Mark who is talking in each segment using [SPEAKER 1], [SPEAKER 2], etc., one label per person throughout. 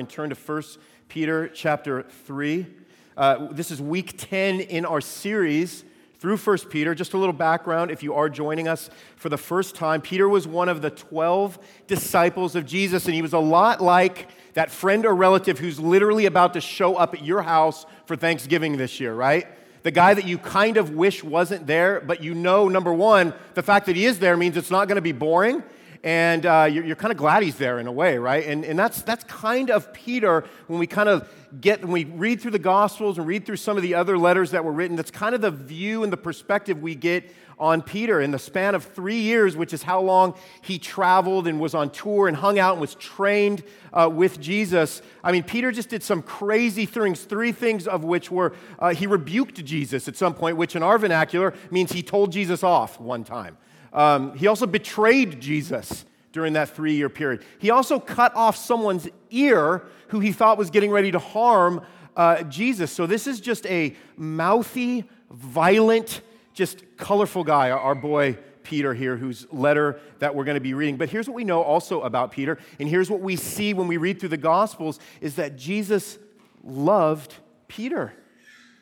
[SPEAKER 1] and turn to 1 Peter chapter 3. Uh, this is week 10 in our series through 1 Peter. Just a little background if you are joining us for the first time. Peter was one of the 12 disciples of Jesus, and he was a lot like that friend or relative who's literally about to show up at your house for Thanksgiving this year, right? The guy that you kind of wish wasn't there, but you know, number one, the fact that he is there means it's not going to be boring and uh, you're, you're kind of glad he's there in a way, right? And, and that's, that's kind of Peter when we kind of get, when we read through the Gospels and read through some of the other letters that were written, that's kind of the view and the perspective we get on Peter in the span of three years, which is how long he traveled and was on tour and hung out and was trained uh, with Jesus. I mean, Peter just did some crazy things, three things of which were uh, he rebuked Jesus at some point, which in our vernacular means he told Jesus off one time. Um, he also betrayed Jesus during that three year period. He also cut off someone's ear who he thought was getting ready to harm uh, Jesus. So this is just a mouthy, violent, just colorful guy, our boy Peter here, whose letter that we're going to be reading. But here's what we know also about Peter, and here's what we see when we read through the Gospels is that Jesus loved Peter.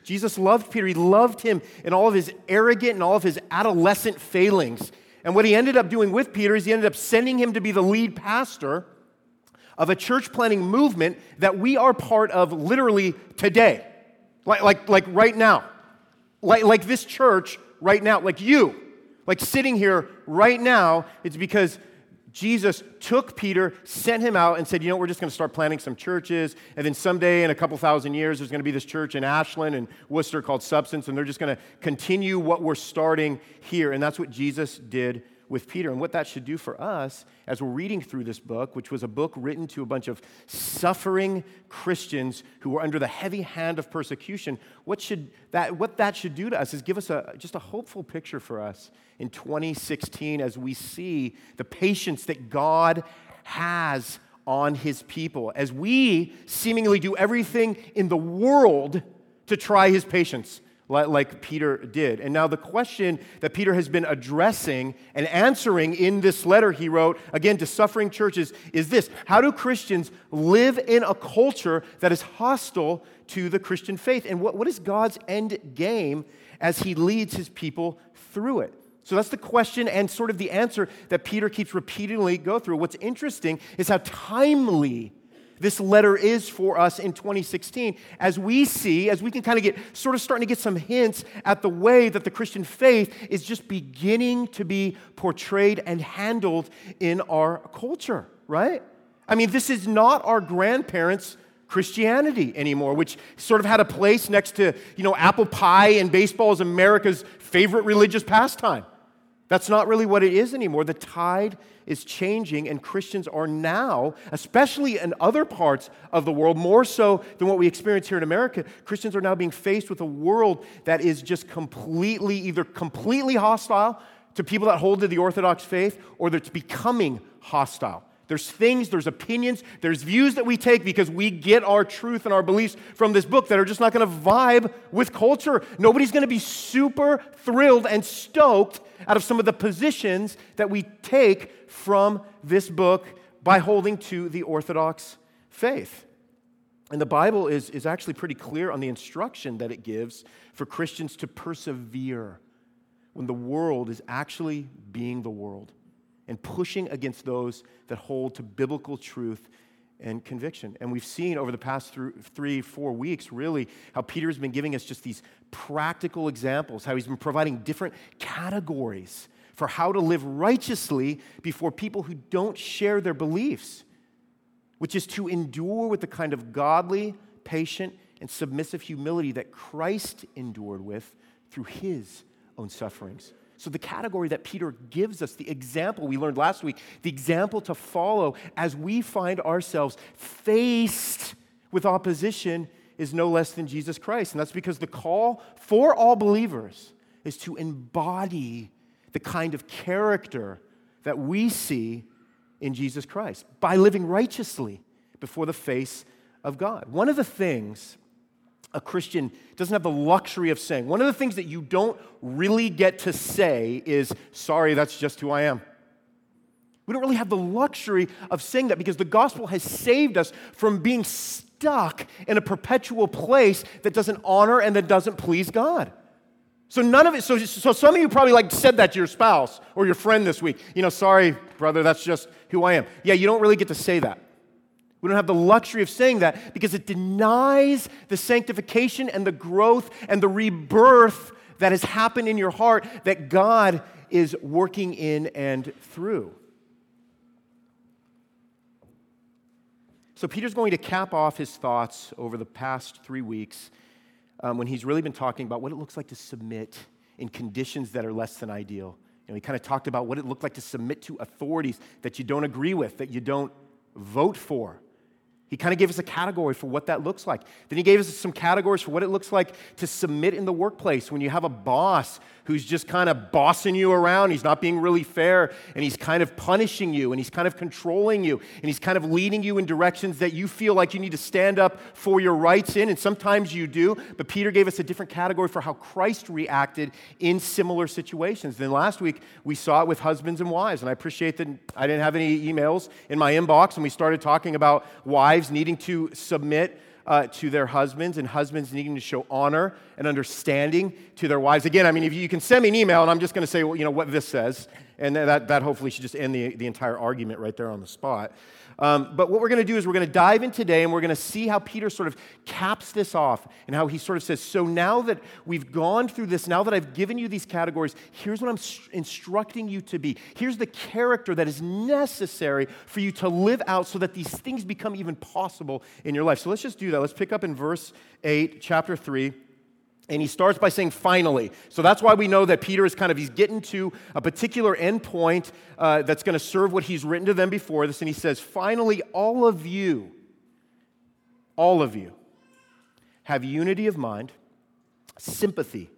[SPEAKER 1] Jesus loved Peter. He loved him in all of his arrogant and all of his adolescent failings. And what he ended up doing with Peter is he ended up sending him to be the lead pastor of a church planning movement that we are part of literally today. Like, like, like right now. Like, like this church right now. Like you. Like sitting here right now. It's because Jesus took Peter, sent him out, and said, You know, we're just going to start planting some churches. And then someday, in a couple thousand years, there's going to be this church in Ashland and Worcester called Substance, and they're just going to continue what we're starting here. And that's what Jesus did with Peter. And what that should do for us as we're reading through this book, which was a book written to a bunch of suffering Christians who were under the heavy hand of persecution, what, should that, what that should do to us is give us a, just a hopeful picture for us in 2016 as we see the patience that God has on his people, as we seemingly do everything in the world to try his patience like Peter did. And now, the question that Peter has been addressing and answering in this letter he wrote, again, to suffering churches, is this How do Christians live in a culture that is hostile to the Christian faith? And what, what is God's end game as he leads his people through it? So that's the question and sort of the answer that Peter keeps repeatedly go through. What's interesting is how timely this letter is for us in 2016 as we see, as we can kind of get sort of starting to get some hints at the way that the Christian faith is just beginning to be portrayed and handled in our culture, right? I mean, this is not our grandparents' Christianity anymore, which sort of had a place next to, you know, apple pie and baseball as America's favorite religious pastime. That's not really what it is anymore. The tide is changing, and Christians are now, especially in other parts of the world, more so than what we experience here in America, Christians are now being faced with a world that is just completely, either completely hostile to people that hold to the Orthodox faith, or that's becoming hostile there's things, there's opinions, there's views that we take because we get our truth and our beliefs from this book that are just not going to vibe with culture. Nobody's going to be super thrilled and stoked out of some of the positions that we take from this book by holding to the Orthodox faith. And the Bible is, is actually pretty clear on the instruction that it gives for Christians to persevere when the world is actually being the world and pushing against those that hold to biblical truth and conviction. And we've seen over the past three, four weeks, really, how Peter's been giving us just these practical examples, how he's been providing different categories for how to live righteously before people who don't share their beliefs, which is to endure with the kind of godly, patient, and submissive humility that Christ endured with through his own sufferings. So, the category that Peter gives us, the example we learned last week, the example to follow as we find ourselves faced with opposition is no less than Jesus Christ. And that's because the call for all believers is to embody the kind of character that we see in Jesus Christ by living righteously before the face of God. One of the things a Christian doesn't have the luxury of saying. One of the things that you don't really get to say is, sorry, that's just who I am. We don't really have the luxury of saying that because the gospel has saved us from being stuck in a perpetual place that doesn't honor and that doesn't please God. So none of it, so, so some of you probably like said that to your spouse or your friend this week. You know, sorry, brother, that's just who I am. Yeah, you don't really get to say that. We don't have the luxury of saying that because it denies the sanctification and the growth and the rebirth that has happened in your heart that God is working in and through. So, Peter's going to cap off his thoughts over the past three weeks um, when he's really been talking about what it looks like to submit in conditions that are less than ideal. Know, he kind of talked about what it looked like to submit to authorities that you don't agree with, that you don't vote for. He kind of gave us a category for what that looks like. Then he gave us some categories for what it looks like to submit in the workplace when you have a boss who's just kind of bossing you around. He's not being really fair, and he's kind of punishing you, and he's kind of controlling you, and he's kind of leading you in directions that you feel like you need to stand up for your rights in, and sometimes you do. But Peter gave us a different category for how Christ reacted in similar situations. Then last week, we saw it with husbands and wives, and I appreciate that I didn't have any emails in my inbox, and we started talking about wives needing to submit uh, to their husbands and husbands needing to show honor and understanding to their wives. Again, I mean, if you can send me an email and I'm just going to say, well, you know, what this says, and that, that hopefully should just end the, the entire argument right there on the spot. Um, but what we're going to do is we're going to dive in today and we're going to see how Peter sort of caps this off and how he sort of says, So now that we've gone through this, now that I've given you these categories, here's what I'm instructing you to be. Here's the character that is necessary for you to live out so that these things become even possible in your life. So let's just do that. Let's pick up in verse 8, chapter 3. And he starts by saying, finally. So that's why we know that Peter is kind of, he's getting to a particular endpoint uh, that's going to serve what he's written to them before this. And he says, finally, all of you, all of you, have unity of mind, sympathy,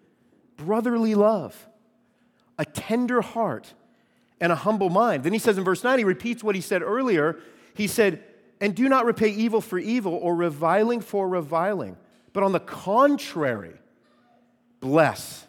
[SPEAKER 1] brotherly love, a tender heart, and a humble mind. Then he says in verse 9, he repeats what he said earlier. He said, and do not repay evil for evil or reviling for reviling, but on the contrary, Bless,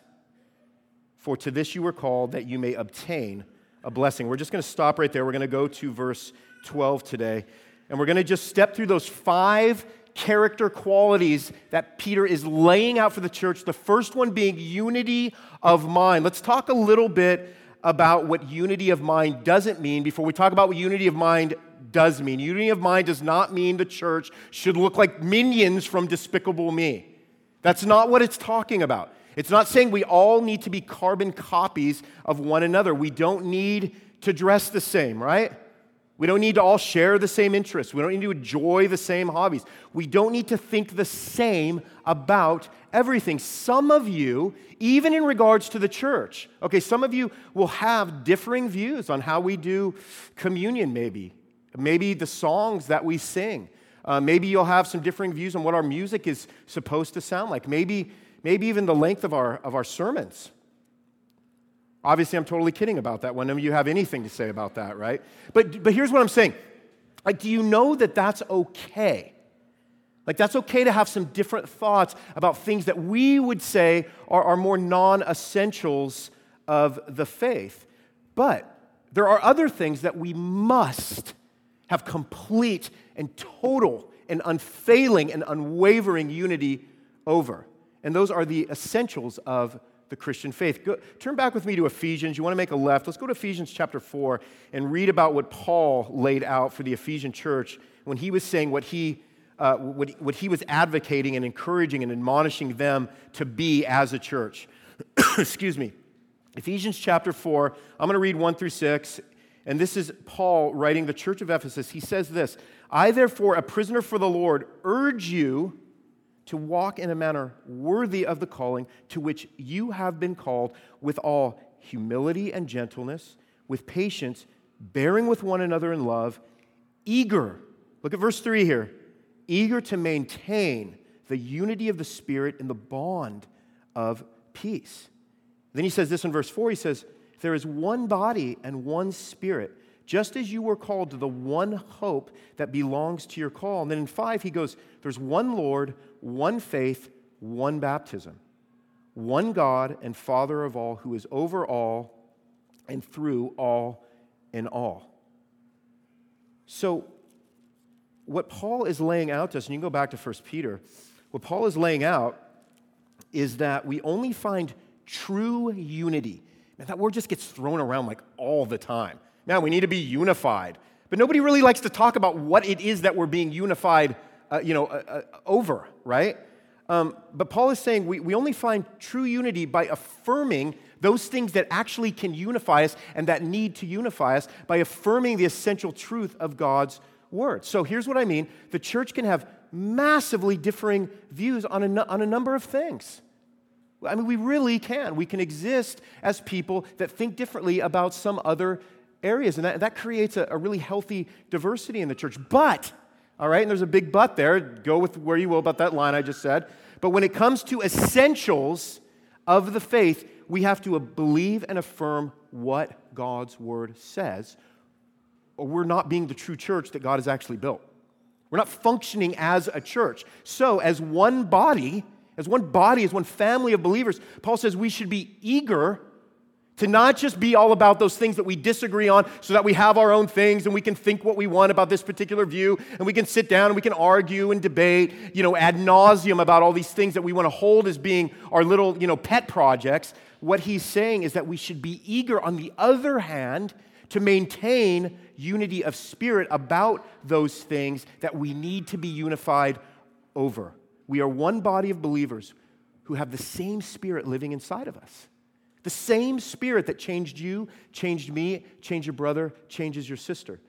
[SPEAKER 1] for to this you were called that you may obtain a blessing. We're just going to stop right there. We're going to go to verse 12 today. And we're going to just step through those five character qualities that Peter is laying out for the church. The first one being unity of mind. Let's talk a little bit about what unity of mind doesn't mean before we talk about what unity of mind does mean. Unity of mind does not mean the church should look like minions from Despicable Me. That's not what it's talking about. It's not saying we all need to be carbon copies of one another. We don't need to dress the same, right? We don't need to all share the same interests. We don't need to enjoy the same hobbies. We don't need to think the same about everything. Some of you, even in regards to the church, okay, some of you will have differing views on how we do communion, maybe. Maybe the songs that we sing. Uh, maybe you'll have some differing views on what our music is supposed to sound like. Maybe maybe even the length of our, of our sermons. Obviously, I'm totally kidding about that. When you have anything to say about that, right? But, but here's what I'm saying. Like, do you know that that's okay? Like, that's okay to have some different thoughts about things that we would say are, are more non essentials of the faith. But there are other things that we must have complete and total and unfailing and unwavering unity over. And those are the essentials of the Christian faith. Go, turn back with me to Ephesians. You want to make a left. Let's go to Ephesians chapter 4 and read about what Paul laid out for the Ephesian church when he was saying what he, uh, what, what he was advocating and encouraging and admonishing them to be as a church. Excuse me. Ephesians chapter 4, I'm going to read 1 through 6. And this is Paul writing the church of Ephesus. He says this I, therefore, a prisoner for the Lord, urge you to walk in a manner worthy of the calling to which you have been called, with all humility and gentleness, with patience, bearing with one another in love, eager. Look at verse 3 here eager to maintain the unity of the Spirit in the bond of peace. Then he says this in verse 4 he says, There is one body and one Spirit just as you were called to the one hope that belongs to your call. And then in five, he goes, There's one Lord, one faith, one baptism, one God and Father of all, who is over all and through all in all. So, what Paul is laying out to us, and you can go back to 1 Peter, what Paul is laying out is that we only find true unity. Man, that word just gets thrown around like all the time. Man, we need to be unified. But nobody really likes to talk about what it is that we're being unified, uh, you know, uh, uh, over, right? Um, but Paul is saying we, we only find true unity by affirming those things that actually can unify us and that need to unify us by affirming the essential truth of God's word. So here's what I mean the church can have massively differing views on a, on a number of things. I mean, we really can. We can exist as people that think differently about some other areas, and that, that creates a, a really healthy diversity in the church. But, all right, and there's a big but there. Go with where you will about that line I just said. But when it comes to essentials of the faith, we have to uh, believe and affirm what God's word says, or we're not being the true church that God has actually built. We're not functioning as a church. So, as one body, as one body, as one family of believers, Paul says we should be eager to not just be all about those things that we disagree on so that we have our own things and we can think what we want about this particular view and we can sit down and we can argue and debate, you know, ad nauseum about all these things that we want to hold as being our little, you know, pet projects. What he's saying is that we should be eager, on the other hand, to maintain unity of spirit about those things that we need to be unified over. We are one body of believers who have the same spirit living inside of us. The same spirit that changed you, changed me, changed your brother, changes your sister.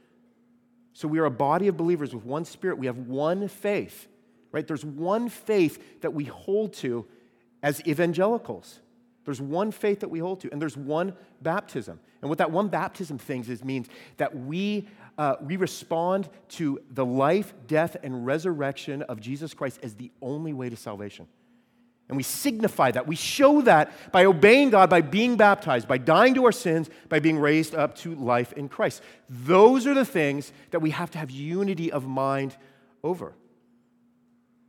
[SPEAKER 1] So we are a body of believers with one spirit. We have one faith, right? There's one faith that we hold to as evangelicals. There's one faith that we hold to, and there's one baptism. And what that one baptism things is means that we, uh, we respond to the life, death, and resurrection of Jesus Christ as the only way to salvation. And we signify that. We show that by obeying God, by being baptized, by dying to our sins, by being raised up to life in Christ. Those are the things that we have to have unity of mind over.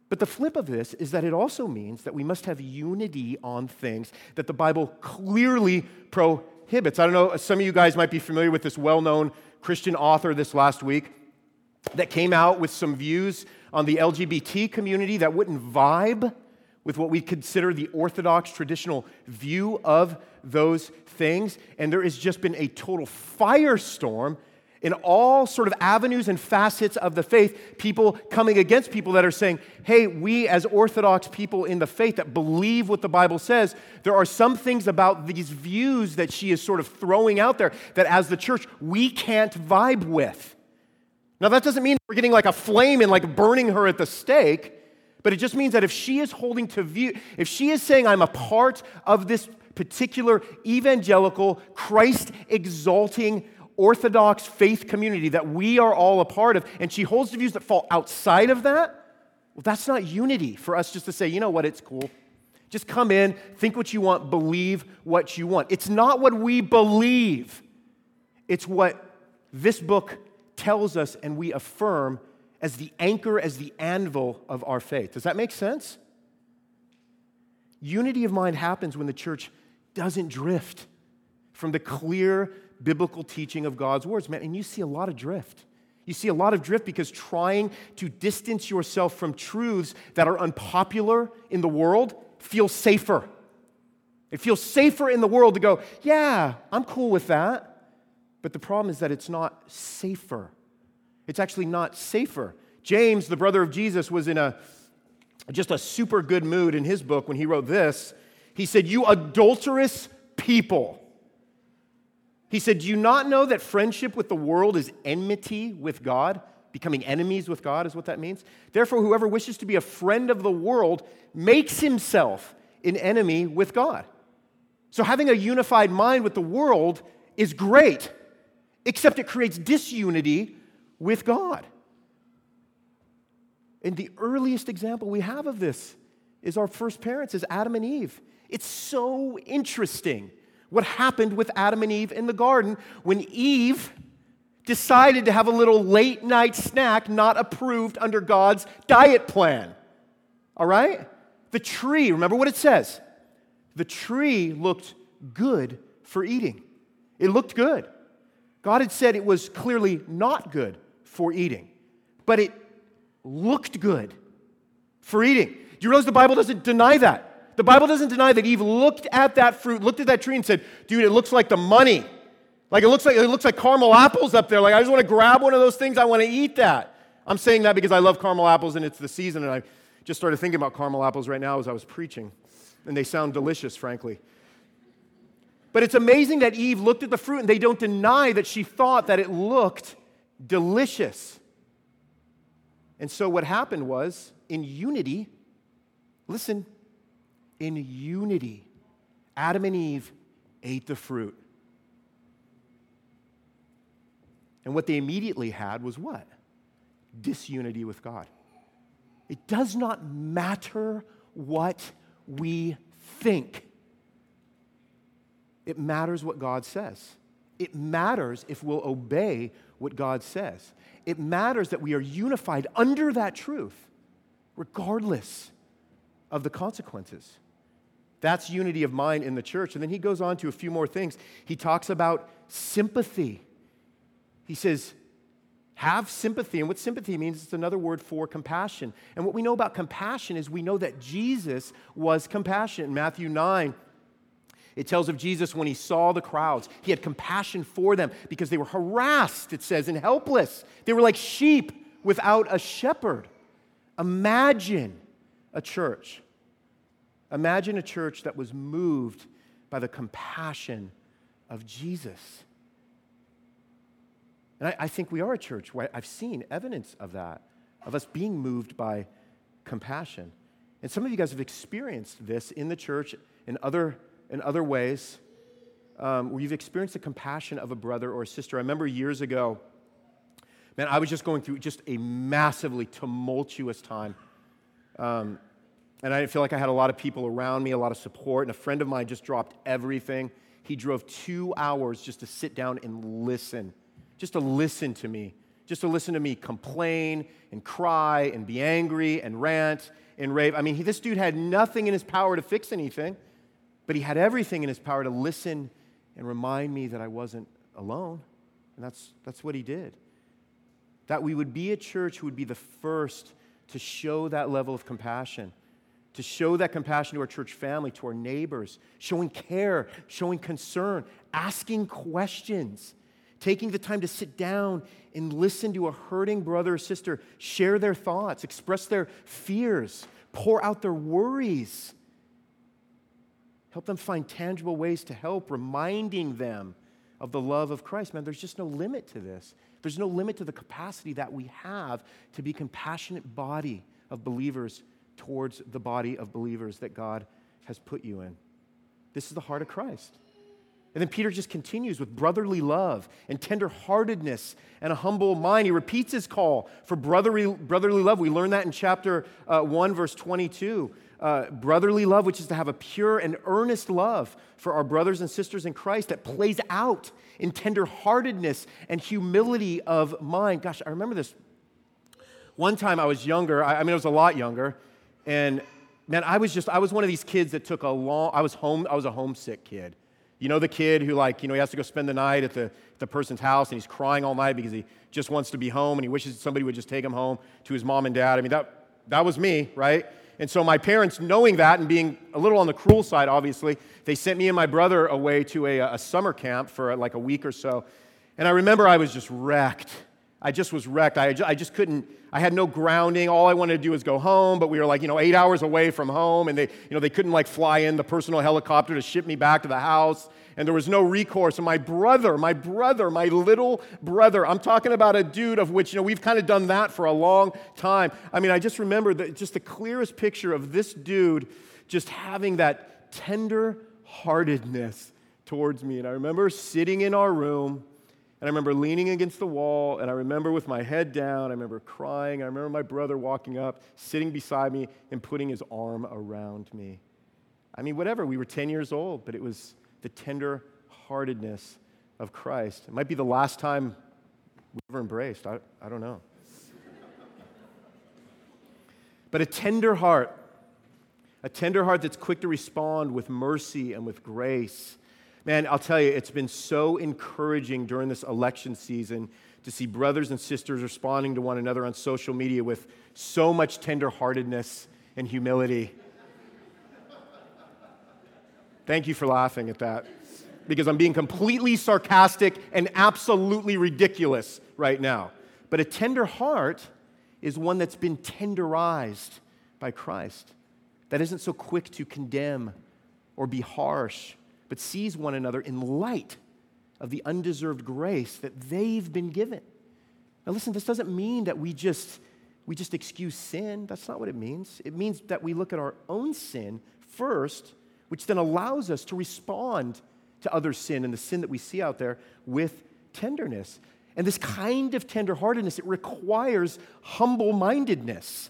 [SPEAKER 1] But the flip of this is that it also means that we must have unity on things that the Bible clearly prohibits. I don't know, some of you guys might be familiar with this well known Christian author this last week that came out with some views on the LGBT community that wouldn't vibe with what we consider the orthodox traditional view of those things. And there has just been a total firestorm in all sort of avenues and facets of the faith, people coming against people that are saying, hey, we as Orthodox people in the faith that believe what the Bible says, there are some things about these views that she is sort of throwing out there that as the church, we can't vibe with. Now, that doesn't mean we're getting like a flame and like burning her at the stake. But it just means that if she is holding to view, if she is saying, I'm a part of this particular evangelical, Christ exalting, orthodox faith community that we are all a part of, and she holds to views that fall outside of that, well, that's not unity for us just to say, you know what, it's cool. Just come in, think what you want, believe what you want. It's not what we believe, it's what this book tells us and we affirm as the anchor, as the anvil of our faith. Does that make sense? Unity of mind happens when the church doesn't drift from the clear biblical teaching of God's words. Man, and you see a lot of drift. You see a lot of drift because trying to distance yourself from truths that are unpopular in the world feels safer. It feels safer in the world to go, yeah, I'm cool with that. But the problem is that it's not safer. It's actually not safer. James, the brother of Jesus, was in a just a super good mood in his book when he wrote this. He said, You adulterous people. He said, Do you not know that friendship with the world is enmity with God? Becoming enemies with God is what that means. Therefore, whoever wishes to be a friend of the world makes himself an enemy with God. So, having a unified mind with the world is great, except it creates disunity with God. And the earliest example we have of this is our first parents, is Adam and Eve. It's so interesting what happened with Adam and Eve in the garden when Eve decided to have a little late night snack not approved under God's diet plan. All right? The tree, remember what it says? The tree looked good for eating. It looked good. God had said it was clearly not good for eating, but it looked good for eating. Do you realize the Bible doesn't deny that? The Bible doesn't deny that Eve looked at that fruit, looked at that tree, and said, Dude, it looks like the money. Like it looks like it looks like caramel apples up there. Like I just want to grab one of those things. I want to eat that. I'm saying that because I love caramel apples and it's the season, and I just started thinking about caramel apples right now as I was preaching. And they sound delicious, frankly. But it's amazing that Eve looked at the fruit and they don't deny that she thought that it looked delicious. And so what happened was, in unity, listen, in unity, Adam and Eve ate the fruit. And what they immediately had was what? Disunity with God. It does not matter what we think, it matters what God says. It matters if we'll obey what God says. It matters that we are unified under that truth, regardless of the consequences. That's unity of mind in the church. And then he goes on to a few more things. He talks about sympathy. He says, have sympathy. And what sympathy means, it's another word for compassion. And what we know about compassion is we know that Jesus was compassionate. In Matthew 9, it tells of Jesus when he saw the crowds, he had compassion for them because they were harassed, it says, and helpless. They were like sheep without a shepherd. Imagine a church. Imagine a church that was moved by the compassion of Jesus. And I, I think we are a church where I've seen evidence of that, of us being moved by compassion. And some of you guys have experienced this in the church and other in other ways um, where you've experienced the compassion of a brother or a sister. I remember years ago, man, I was just going through just a massively tumultuous time. Um, and I didn't feel like I had a lot of people around me, a lot of support. And a friend of mine just dropped everything. He drove two hours just to sit down and listen, just to listen to me, just to listen to me complain and cry and be angry and rant and rave. I mean, he, this dude had nothing in his power to fix anything. But he had everything in his power to listen and remind me that I wasn't alone. And that's, that's what he did. That we would be a church who would be the first to show that level of compassion, to show that compassion to our church family, to our neighbors, showing care, showing concern, asking questions, taking the time to sit down and listen to a hurting brother or sister share their thoughts, express their fears, pour out their worries Help them find tangible ways to help, reminding them of the love of Christ. Man, there's just no limit to this. There's no limit to the capacity that we have to be compassionate body of believers towards the body of believers that God has put you in. This is the heart of Christ. And then Peter just continues with brotherly love and tenderheartedness and a humble mind. He repeats his call for brotherly, brotherly love. We learn that in chapter uh, 1, verse 22 uh, brotherly love, which is to have a pure and earnest love for our brothers and sisters in Christ that plays out in tenderheartedness and humility of mind. Gosh, I remember this. One time I was younger, I, I mean, I was a lot younger, and man, I was just, I was one of these kids that took a long, I was home, I was a homesick kid. You know the kid who, like, you know, he has to go spend the night at the, the person's house and he's crying all night because he just wants to be home and he wishes somebody would just take him home to his mom and dad. I mean, that, that was me, right? And so my parents, knowing that and being a little on the cruel side, obviously, they sent me and my brother away to a, a summer camp for like a week or so. And I remember I was just wrecked. I just was wrecked. I just, I just couldn't, I had no grounding. All I wanted to do was go home, but we were like, you know, eight hours away from home, and they, you know, they couldn't like fly in the personal helicopter to ship me back to the house and there was no recourse. And my brother, my brother, my little brother, I'm talking about a dude of which, you know, we've kind of done that for a long time. I mean, I just remember that just the clearest picture of this dude just having that tender heartedness towards me. And I remember sitting in our room. And I remember leaning against the wall, and I remember with my head down, I remember crying. I remember my brother walking up, sitting beside me, and putting his arm around me. I mean, whatever, we were 10 years old, but it was, the tender heartedness of Christ. It might be the last time we ever embraced. I, I don't know. but a tender heart, a tender heart that's quick to respond with mercy and with grace. Man, I'll tell you, it's been so encouraging during this election season to see brothers and sisters responding to one another on social media with so much tenderheartedness and humility. Thank you for laughing at that because I'm being completely sarcastic and absolutely ridiculous right now. But a tender heart is one that's been tenderized by Christ, that isn't so quick to condemn or be harsh, but sees one another in light of the undeserved grace that they've been given. Now, listen, this doesn't mean that we just, we just excuse sin. That's not what it means. It means that we look at our own sin first, which then allows us to respond to other sin and the sin that we see out there with tenderness. And this kind of tenderheartedness, it requires humble mindedness,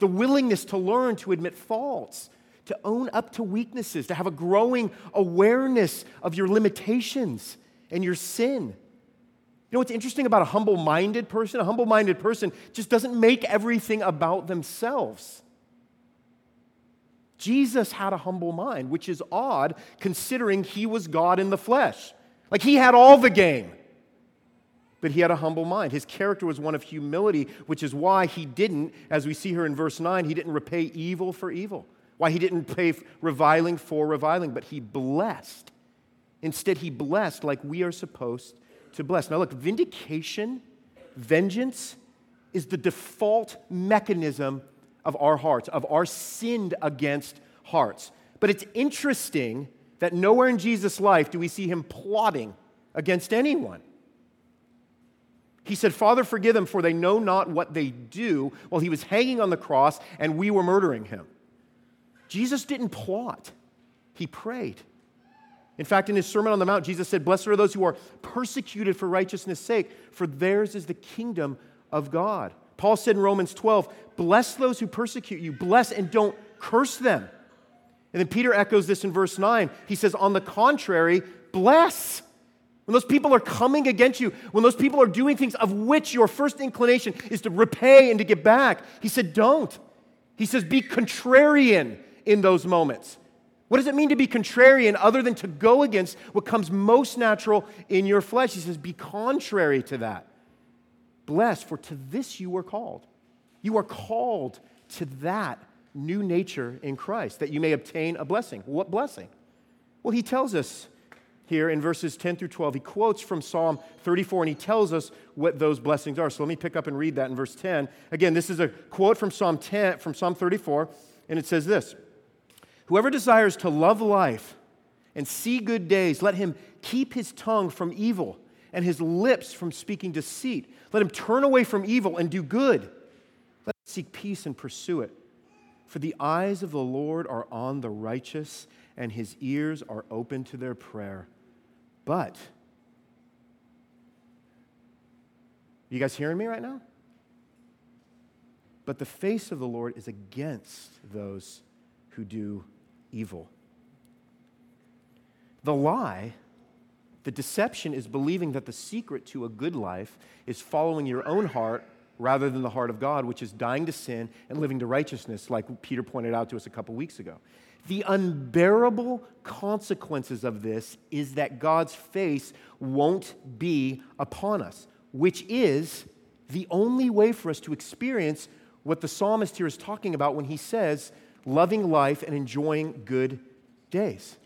[SPEAKER 1] the willingness to learn to admit faults, to own up to weaknesses, to have a growing awareness of your limitations and your sin. You know what's interesting about a humble minded person? A humble minded person just doesn't make everything about themselves. Jesus had a humble mind, which is odd considering he was God in the flesh. Like he had all the game, but he had a humble mind. His character was one of humility, which is why he didn't, as we see here in verse 9, he didn't repay evil for evil. Why he didn't pay reviling for reviling, but he blessed. Instead, he blessed like we are supposed to bless. Now, look, vindication, vengeance, is the default mechanism of our hearts, of our sinned against hearts. But it's interesting that nowhere in Jesus' life do we see him plotting against anyone. He said, Father, forgive them, for they know not what they do, while he was hanging on the cross and we were murdering him. Jesus didn't plot, he prayed. In fact, in his Sermon on the Mount, Jesus said, Blessed are those who are persecuted for righteousness' sake, for theirs is the kingdom of God. Paul said in Romans 12, Bless those who persecute you, bless and don't curse them. And then Peter echoes this in verse 9. He says, On the contrary, bless. When those people are coming against you, when those people are doing things of which your first inclination is to repay and to get back, he said, Don't. He says, Be contrarian in those moments. What does it mean to be contrarian other than to go against what comes most natural in your flesh? He says, Be contrary to that. Blessed, for to this you were called. You are called to that new nature in Christ, that you may obtain a blessing. What blessing? Well, he tells us here in verses 10 through 12. He quotes from Psalm 34 and he tells us what those blessings are. So let me pick up and read that in verse 10. Again, this is a quote from Psalm 10 from Psalm 34 and it says this. Whoever desires to love life and see good days, let him keep his tongue from evil and his lips from speaking deceit. Let him turn away from evil and do good. Let him seek peace and pursue it. For the eyes of the Lord are on the righteous, and his ears are open to their prayer. But, you guys hearing me right now? But the face of the Lord is against those who do evil. The lie, the deception, is believing that the secret to a good life is following your own heart rather than the heart of God, which is dying to sin and living to righteousness, like Peter pointed out to us a couple weeks ago. The unbearable consequences of this is that God's face won't be upon us, which is the only way for us to experience what the psalmist here is talking about when he says, loving life and enjoying good days.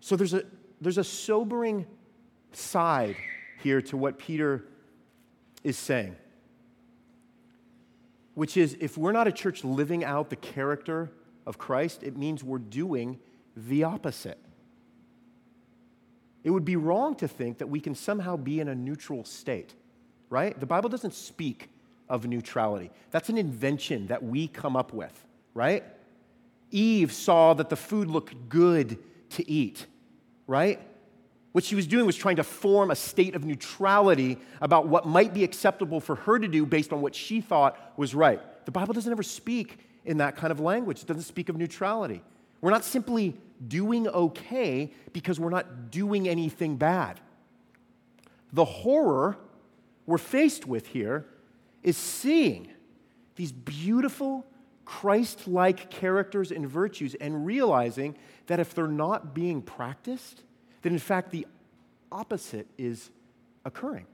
[SPEAKER 1] So there's a, there's a sobering side here to what Peter is saying, which is if we're not a church living out the character of Christ, it means we're doing the opposite. It would be wrong to think that we can somehow be in a neutral state, right? The Bible doesn't speak of neutrality. That's an invention that we come up with, right? Eve saw that the food looked good to eat, right? What she was doing was trying to form a state of neutrality about what might be acceptable for her to do based on what she thought was right. The Bible doesn't ever speak in that kind of language, it doesn't speak of neutrality. We're not simply doing okay because we're not doing anything bad. The horror we're faced with here is seeing these beautiful Christ like characters and virtues and realizing that if they're not being practiced, then in fact the opposite is occurring.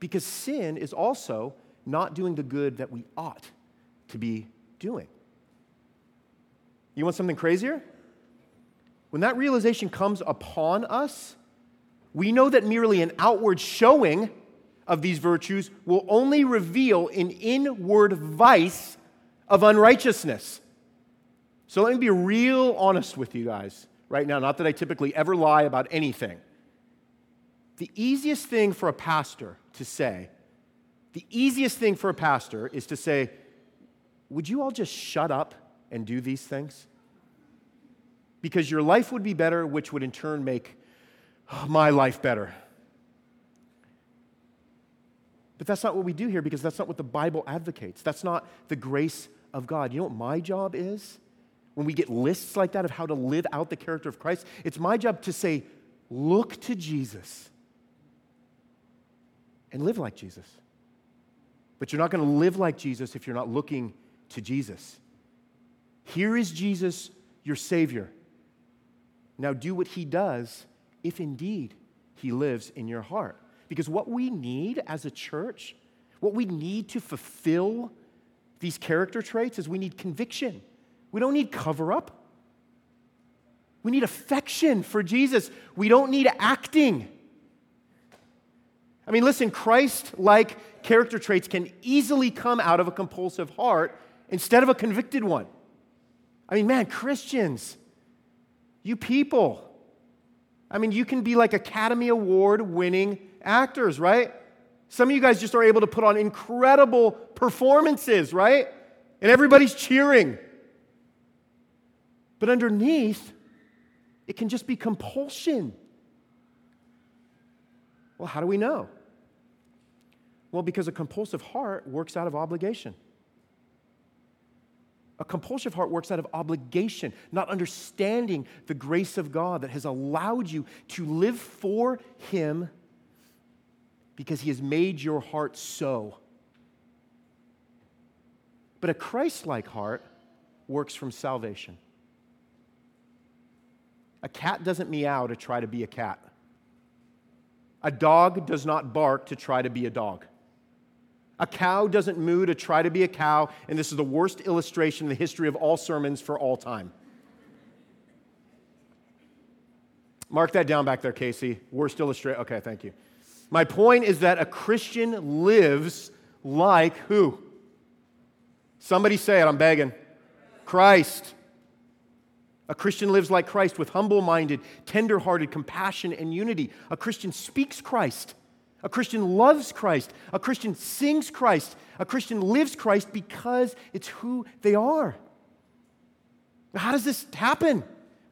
[SPEAKER 1] Because sin is also not doing the good that we ought to be doing. You want something crazier? When that realization comes upon us, we know that merely an outward showing of these virtues will only reveal an inward vice of unrighteousness. So let me be real honest with you guys right now. Not that I typically ever lie about anything. The easiest thing for a pastor to say, the easiest thing for a pastor is to say, Would you all just shut up and do these things? Because your life would be better, which would in turn make my life better. But that's not what we do here because that's not what the Bible advocates. That's not the grace of God. You know what my job is? When we get lists like that of how to live out the character of Christ, it's my job to say, look to Jesus and live like Jesus. But you're not going to live like Jesus if you're not looking to Jesus. Here is Jesus, your Savior. Now do what He does if indeed He lives in your heart. Because what we need as a church, what we need to fulfill these character traits is we need conviction. We don't need cover up. We need affection for Jesus. We don't need acting. I mean, listen, Christ like character traits can easily come out of a compulsive heart instead of a convicted one. I mean, man, Christians, you people, I mean, you can be like Academy Award winning actors, right? Some of you guys just are able to put on incredible performances, right? And everybody's cheering. But underneath, it can just be compulsion. Well, how do we know? Well, because a compulsive heart works out of obligation. A compulsive heart works out of obligation, not understanding the grace of God that has allowed you to live for Him because He has made your heart so. But a Christ like heart works from salvation. A cat doesn't meow to try to be a cat. A dog does not bark to try to be a dog. A cow doesn't moo to try to be a cow, and this is the worst illustration in the history of all sermons for all time. Mark that down back there, Casey. Worst illustration. Okay, thank you. My point is that a Christian lives like who? Somebody say it, I'm begging. Christ. A Christian lives like Christ with humble minded, tender hearted compassion and unity. A Christian speaks Christ. A Christian loves Christ. A Christian sings Christ. A Christian lives Christ because it's who they are. How does this happen?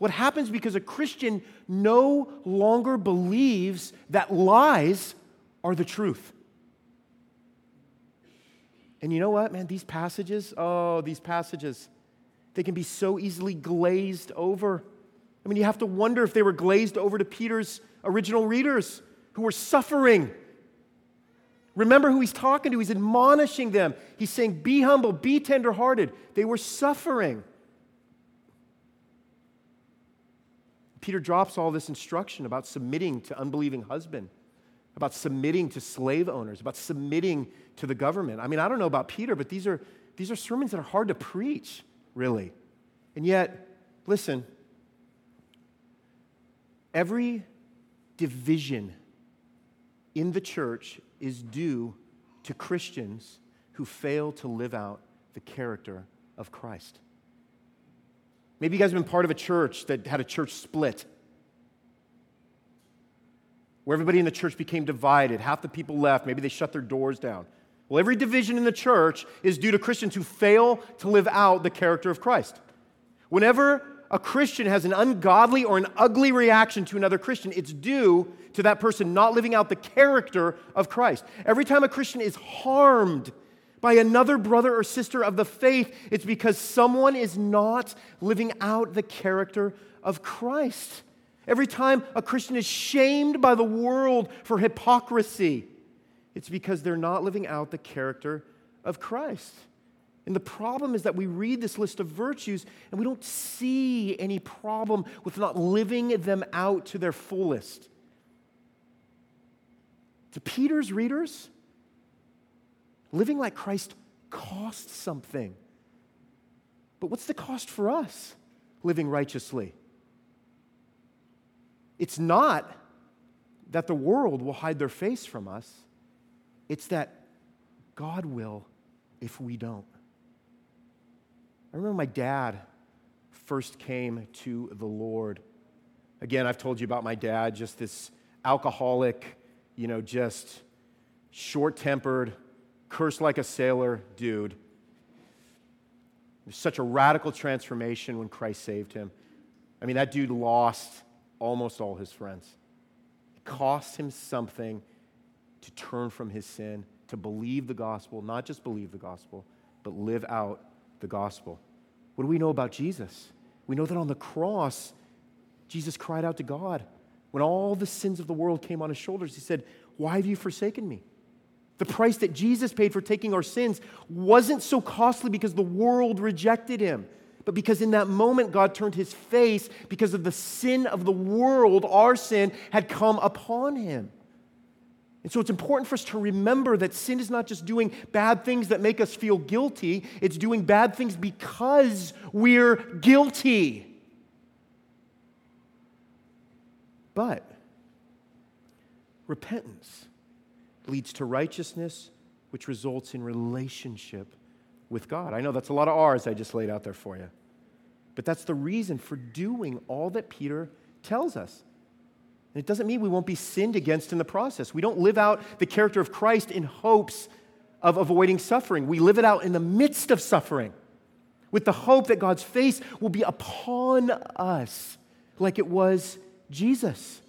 [SPEAKER 1] What happens because a Christian no longer believes that lies are the truth. And you know what, man? These passages, oh, these passages, they can be so easily glazed over. I mean, you have to wonder if they were glazed over to Peter's original readers who were suffering Remember who he's talking to. He's admonishing them. He's saying, Be humble, be tenderhearted. They were suffering. Peter drops all this instruction about submitting to unbelieving husband, about submitting to slave owners, about submitting to the government. I mean, I don't know about Peter, but these are, these are sermons that are hard to preach, really. And yet, listen, every division in the church is due to Christians who fail to live out the character of Christ. Maybe you guys have been part of a church that had a church split, where everybody in the church became divided. Half the people left. Maybe they shut their doors down. Well, every division in the church is due to Christians who fail to live out the character of Christ. Whenever a Christian has an ungodly or an ugly reaction to another Christian, it's due to that person not living out the character of Christ. Every time a Christian is harmed by another brother or sister of the faith, it's because someone is not living out the character of Christ. Every time a Christian is shamed by the world for hypocrisy, it's because they're not living out the character of Christ. And the problem is that we read this list of virtues and we don't see any problem with not living them out to their fullest. To Peter's readers, living like Christ costs something. But what's the cost for us living righteously? It's not that the world will hide their face from us, it's that God will if we don't. I remember my dad first came to the Lord. Again, I've told you about my dad, just this alcoholic, you know, just short tempered, curse like a sailor dude. Such a radical transformation when Christ saved him. I mean, that dude lost almost all his friends. It cost him something to turn from his sin, to believe the gospel, not just believe the gospel, but live out the gospel. What do we know about Jesus? We know that on the cross, Jesus cried out to God. When all the sins of the world came on his shoulders, he said, Why have you forsaken me? The price that Jesus paid for taking our sins wasn't so costly because the world rejected him, but because in that moment God turned his face because of the sin of the world, our sin had come upon him. And so it's important for us to remember that sin is not just doing bad things that make us feel guilty, it's doing bad things because we're guilty. But repentance leads to righteousness, which results in relationship with God. I know that's a lot of R's I just laid out there for you. But that's the reason for doing all that Peter tells us. And it doesn't mean we won't be sinned against in the process. We don't live out the character of Christ in hopes of avoiding suffering. We live it out in the midst of suffering with the hope that God's face will be upon us like it was Jesus.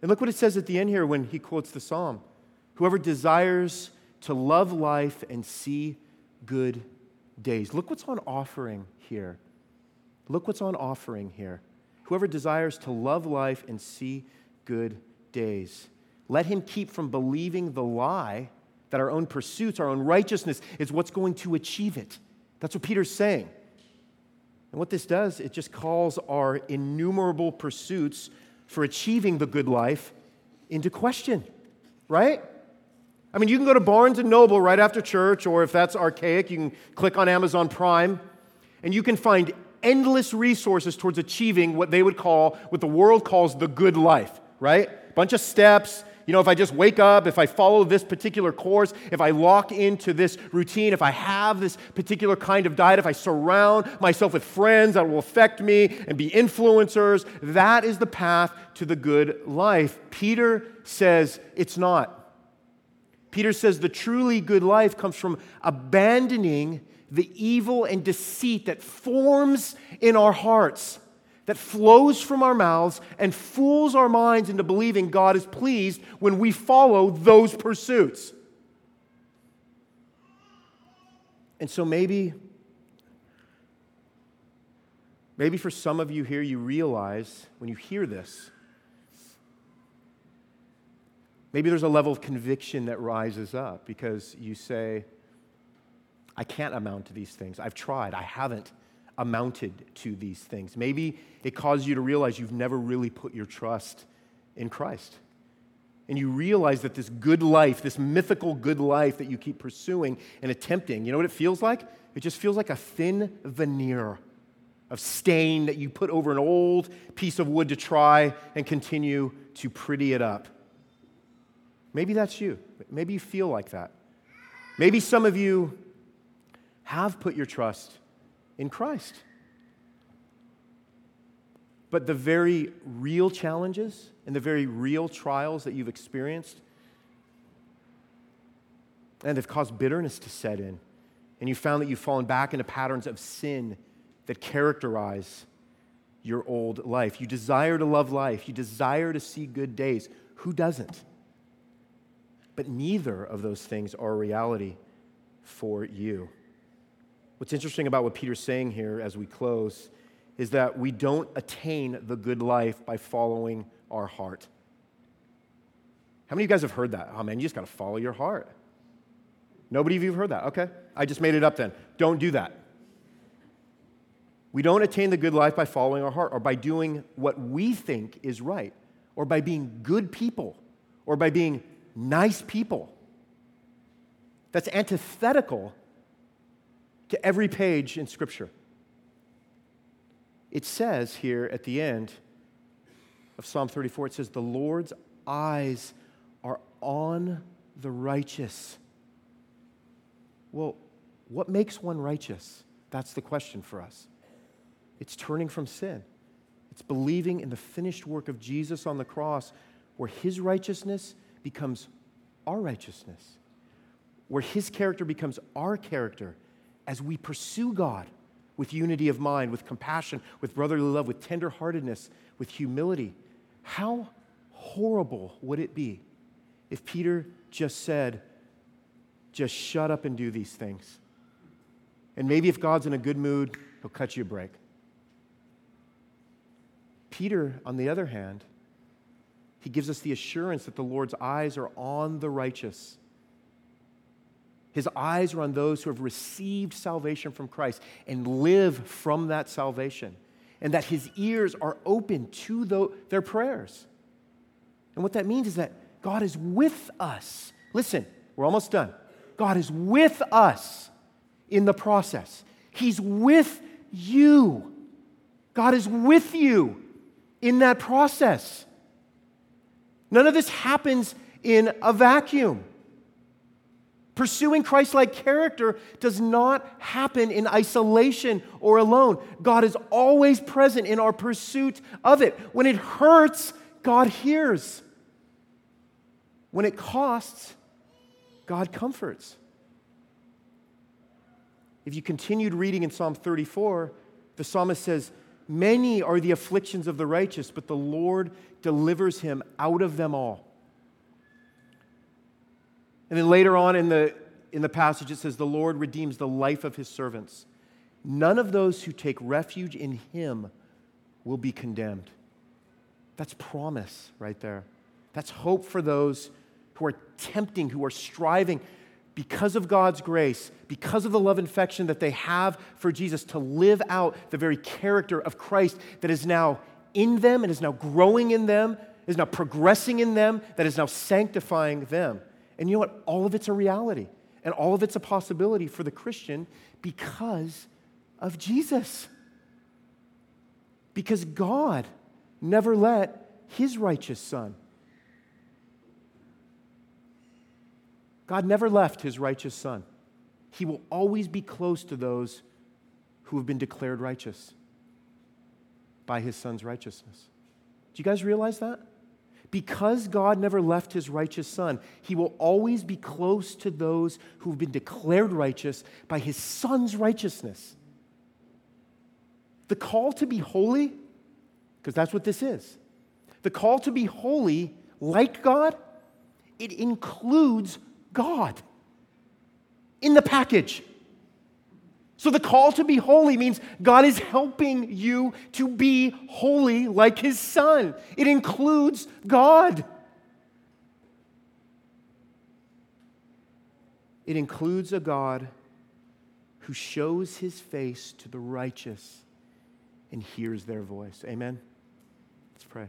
[SPEAKER 1] And look what it says at the end here when he quotes the psalm Whoever desires to love life and see good days. Look what's on offering here. Look what's on offering here. Whoever desires to love life and see good days. Let him keep from believing the lie that our own pursuits, our own righteousness is what's going to achieve it. That's what Peter's saying. And what this does, it just calls our innumerable pursuits for achieving the good life into question, right? I mean, you can go to Barnes and Noble right after church, or if that's archaic, you can click on Amazon Prime, and you can find endless resources towards achieving what they would call, what the world calls the good life, right? Bunch of steps. You know, if I just wake up, if I follow this particular course, if I lock into this routine, if I have this particular kind of diet, if I surround myself with friends that will affect me and be influencers, that is the path to the good life. Peter says it's not. Peter says the truly good life comes from abandoning the evil and deceit that forms in our hearts, that flows from our mouths and fools our minds into believing God is pleased when we follow those pursuits. And so maybe, maybe for some of you here, you realize when you hear this, maybe there's a level of conviction that rises up because you say, I can't amount to these things. I've tried. I haven't amounted to these things. Maybe it caused you to realize you've never really put your trust in Christ. And you realize that this good life, this mythical good life that you keep pursuing and attempting, you know what it feels like? It just feels like a thin veneer of stain that you put over an old piece of wood to try and continue to pretty it up. Maybe that's you. Maybe you feel like that. Maybe some of you have put your trust in Christ. But the very real challenges and the very real trials that you've experienced and have caused bitterness to set in, and you found that you've fallen back into patterns of sin that characterize your old life. You desire to love life, you desire to see good days. Who doesn't? But neither of those things are reality for you. What's interesting about what Peter's saying here as we close is that we don't attain the good life by following our heart. How many of you guys have heard that? Oh man, you just got to follow your heart. Nobody of you have heard that? Okay, I just made it up then. Don't do that. We don't attain the good life by following our heart or by doing what we think is right or by being good people or by being nice people. That's antithetical to every page in Scripture. It says here at the end of Psalm 34, it says, The Lord's eyes are on the righteous. Well, what makes one righteous? That's the question for us. It's turning from sin. It's believing in the finished work of Jesus on the cross, where his righteousness becomes our righteousness, where his character becomes our character as we pursue God with unity of mind, with compassion, with brotherly love, with tenderheartedness, with humility. How horrible would it be if Peter just said, just shut up and do these things? And maybe if God's in a good mood, he'll cut you a break. Peter, on the other hand, he gives us the assurance that the Lord's eyes are on the righteous. His eyes are on those who have received salvation from Christ and live from that salvation, and that his ears are open to the, their prayers. And what that means is that God is with us. Listen, we're almost done. God is with us in the process. He's with you. God is with you in that process. None of this happens in a vacuum. Pursuing Christ like character does not happen in isolation or alone. God is always present in our pursuit of it. When it hurts, God hears. When it costs, God comforts. If you continued reading in Psalm 34, the psalmist says, Many are the afflictions of the righteous, but the Lord delivers him out of them all. And then later on in the, in the passage, it says, The Lord redeems the life of his servants. None of those who take refuge in him will be condemned. That's promise right there. That's hope for those who are tempting, who are striving because of God's grace, because of the love and affection that they have for Jesus, to live out the very character of Christ that is now in them and is now growing in them, is now progressing in them, that is now sanctifying them. And you know what? All of it's a reality, and all of it's a possibility for the Christian because of Jesus. Because God never let his righteous son God never left his righteous son. He will always be close to those who have been declared righteous by his son's righteousness. Do you guys realize that? Because God never left his righteous son, he will always be close to those who have been declared righteous by his son's righteousness. The call to be holy, because that's what this is, the call to be holy like God, it includes God in the package. So the call to be holy means God is helping you to be holy like his son. It includes God. It includes a God who shows his face to the righteous and hears their voice. Amen. Let's pray.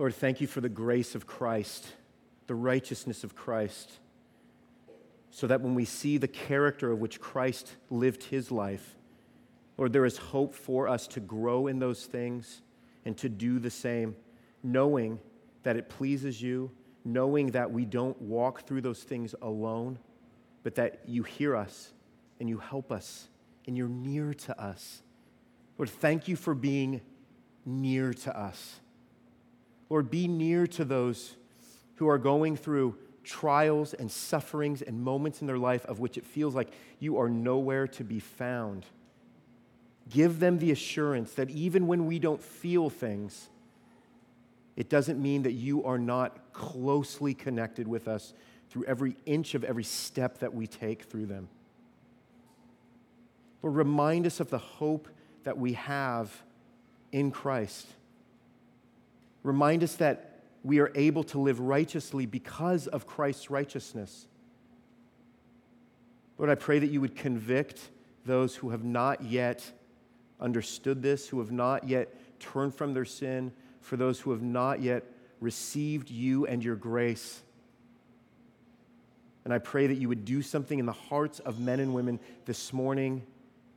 [SPEAKER 1] Lord, thank you for the grace of Christ, the righteousness of Christ, so that when we see the character of which Christ lived his life, Lord, there is hope for us to grow in those things and to do the same, knowing that it pleases you, knowing that we don't walk through those things alone, but that you hear us and you help us and you're near to us. Lord, thank you for being near to us. Lord, be near to those who are going through trials and sufferings and moments in their life of which it feels like you are nowhere to be found. Give them the assurance that even when we don't feel things, it doesn't mean that you are not closely connected with us through every inch of every step that we take through them. Lord, remind us of the hope that we have in Christ. Remind us that we are able to live righteously because of Christ's righteousness. Lord, I pray that you would convict those who have not yet understood this, who have not yet turned from their sin, for those who have not yet received you and your grace. And I pray that you would do something in the hearts of men and women this morning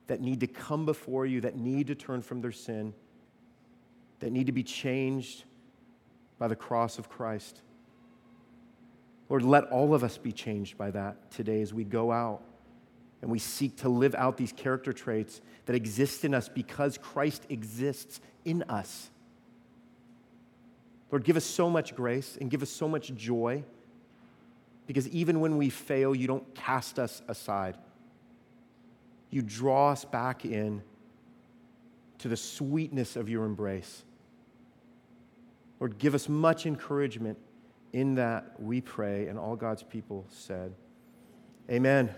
[SPEAKER 1] that need to come before you, that need to turn from their sin, that need to be changed by the cross of Christ. Lord, let all of us be changed by that today as we go out and we seek to live out these character traits that exist in us because Christ exists in us. Lord, give us so much grace and give us so much joy because even when we fail, you don't cast us aside. You draw us back in to the sweetness of your embrace. Lord, give us much encouragement in that, we pray, and all God's people said, Amen.